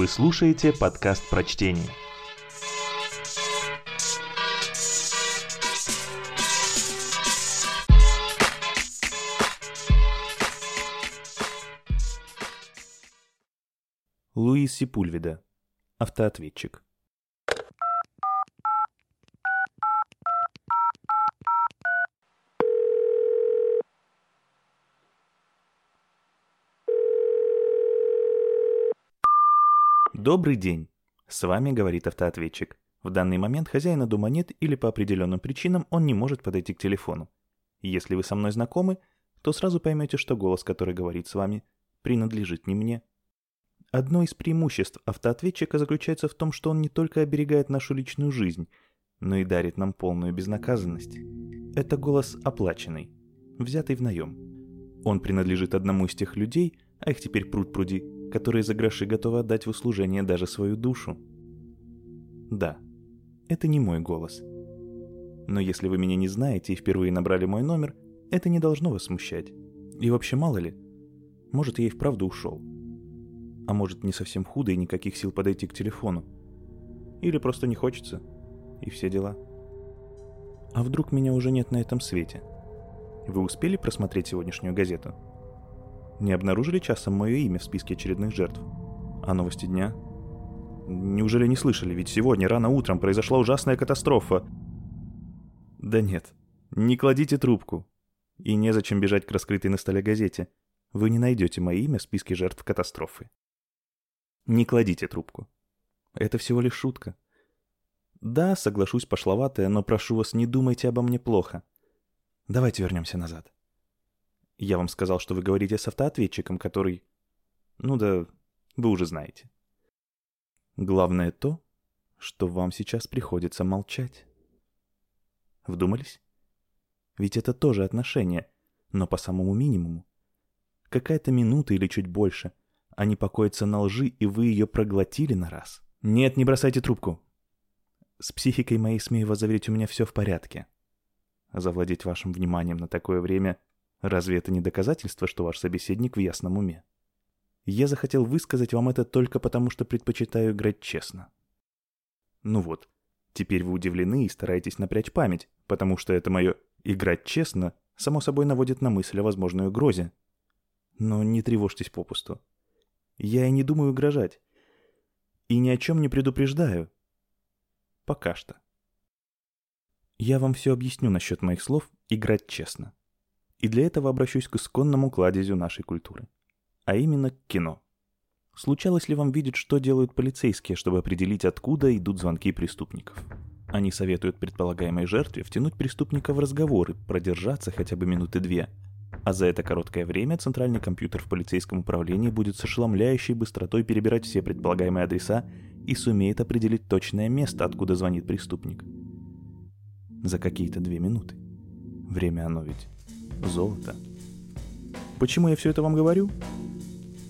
Вы слушаете подкаст прочтения. Луис Сипульведа. Автоответчик. Добрый день. С вами говорит автоответчик. В данный момент хозяина дома нет или по определенным причинам он не может подойти к телефону. Если вы со мной знакомы, то сразу поймете, что голос, который говорит с вами, принадлежит не мне. Одно из преимуществ автоответчика заключается в том, что он не только оберегает нашу личную жизнь, но и дарит нам полную безнаказанность. Это голос оплаченный, взятый в наем. Он принадлежит одному из тех людей, а их теперь пруд-пруди, которые за гроши готовы отдать в услужение даже свою душу. Да, это не мой голос. Но если вы меня не знаете и впервые набрали мой номер, это не должно вас смущать. И вообще мало ли, может я и вправду ушел. А может не совсем худо и никаких сил подойти к телефону. Или просто не хочется. И все дела. А вдруг меня уже нет на этом свете? Вы успели просмотреть сегодняшнюю газету? Не обнаружили часом мое имя в списке очередных жертв? А новости дня? Неужели не слышали? Ведь сегодня рано утром произошла ужасная катастрофа. Да нет, не кладите трубку. И незачем бежать к раскрытой на столе газете. Вы не найдете мое имя в списке жертв катастрофы. Не кладите трубку. Это всего лишь шутка. Да, соглашусь, пошловатая, но прошу вас, не думайте обо мне плохо. Давайте вернемся назад. Я вам сказал, что вы говорите с автоответчиком, который... Ну да, вы уже знаете. Главное то, что вам сейчас приходится молчать. Вдумались? Ведь это тоже отношение, но по самому минимуму. Какая-то минута или чуть больше. Они покоятся на лжи, и вы ее проглотили на раз. Нет, не бросайте трубку. С психикой моей, смею вас заверить, у меня все в порядке. Завладеть вашим вниманием на такое время Разве это не доказательство, что ваш собеседник в ясном уме? Я захотел высказать вам это только потому, что предпочитаю играть честно. Ну вот, теперь вы удивлены и стараетесь напрячь память, потому что это мое «играть честно» само собой наводит на мысль о возможной угрозе. Но не тревожьтесь попусту. Я и не думаю угрожать. И ни о чем не предупреждаю. Пока что. Я вам все объясню насчет моих слов «играть честно». И для этого обращусь к исконному кладезю нашей культуры. А именно к кино. Случалось ли вам видеть, что делают полицейские, чтобы определить, откуда идут звонки преступников? Они советуют предполагаемой жертве втянуть преступника в разговор и продержаться хотя бы минуты две. А за это короткое время центральный компьютер в полицейском управлении будет с ошеломляющей быстротой перебирать все предполагаемые адреса и сумеет определить точное место, откуда звонит преступник. За какие-то две минуты. Время оно ведь золото. Почему я все это вам говорю?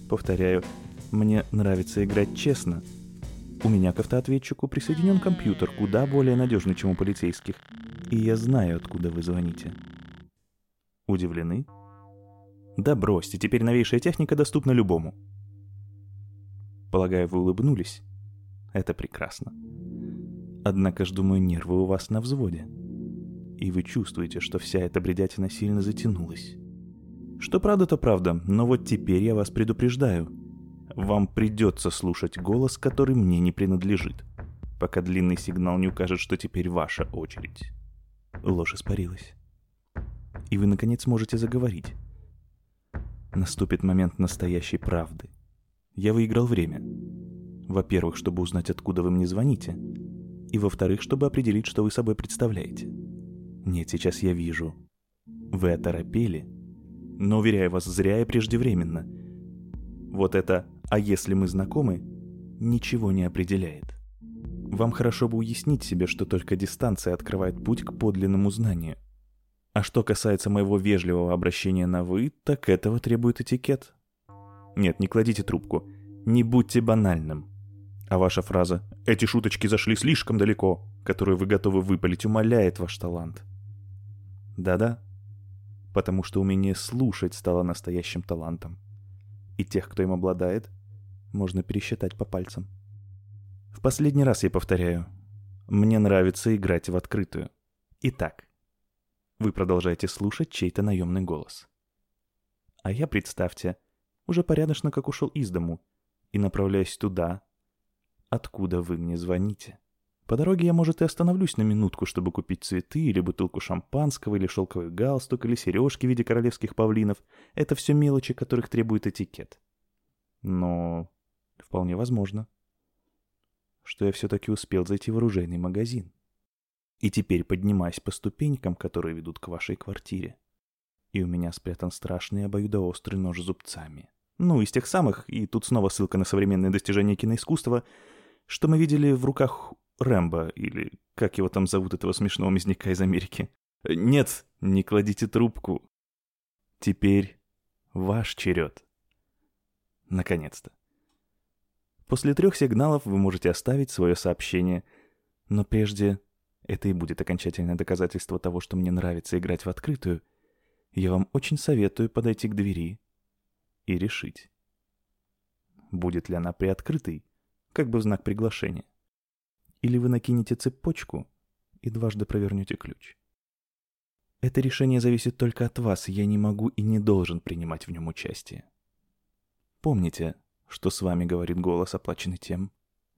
Повторяю, мне нравится играть честно. У меня к автоответчику присоединен компьютер, куда более надежный, чем у полицейских. И я знаю, откуда вы звоните. Удивлены? Да бросьте, теперь новейшая техника доступна любому. Полагаю, вы улыбнулись. Это прекрасно. Однако ж, думаю, нервы у вас на взводе и вы чувствуете, что вся эта бредятина сильно затянулась. Что правда, то правда, но вот теперь я вас предупреждаю. Вам придется слушать голос, который мне не принадлежит, пока длинный сигнал не укажет, что теперь ваша очередь. Ложь испарилась. И вы, наконец, можете заговорить. Наступит момент настоящей правды. Я выиграл время. Во-первых, чтобы узнать, откуда вы мне звоните. И во-вторых, чтобы определить, что вы собой представляете. Нет, сейчас я вижу. Вы оторопели. Но, уверяю вас, зря и преждевременно. Вот это «а если мы знакомы» ничего не определяет. Вам хорошо бы уяснить себе, что только дистанция открывает путь к подлинному знанию. А что касается моего вежливого обращения на «вы», так этого требует этикет. Нет, не кладите трубку. Не будьте банальным. А ваша фраза «эти шуточки зашли слишком далеко», которую вы готовы выпалить, умаляет ваш талант. Да-да, потому что умение слушать стало настоящим талантом. И тех, кто им обладает, можно пересчитать по пальцам. В последний раз я повторяю. Мне нравится играть в открытую. Итак, вы продолжаете слушать чей-то наемный голос. А я, представьте, уже порядочно как ушел из дому и направляюсь туда, откуда вы мне звоните. По дороге я, может, и остановлюсь на минутку, чтобы купить цветы, или бутылку шампанского, или шелковый галстук, или сережки в виде королевских павлинов. Это все мелочи, которых требует этикет. Но вполне возможно, что я все-таки успел зайти в оружейный магазин. И теперь поднимаюсь по ступенькам, которые ведут к вашей квартире. И у меня спрятан страшный обоюдоострый нож зубцами. Ну, из тех самых, и тут снова ссылка на современные достижения киноискусства, что мы видели в руках Рэмбо, или как его там зовут, этого смешного мясника из Америки. Нет, не кладите трубку. Теперь ваш черед. Наконец-то. После трех сигналов вы можете оставить свое сообщение, но прежде это и будет окончательное доказательство того, что мне нравится играть в открытую, я вам очень советую подойти к двери и решить, будет ли она приоткрытой, как бы в знак приглашения. Или вы накинете цепочку и дважды провернете ключ. Это решение зависит только от вас, я не могу и не должен принимать в нем участие. Помните, что с вами говорит голос, оплаченный тем,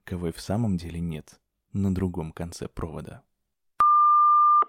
кого и в самом деле нет на другом конце провода.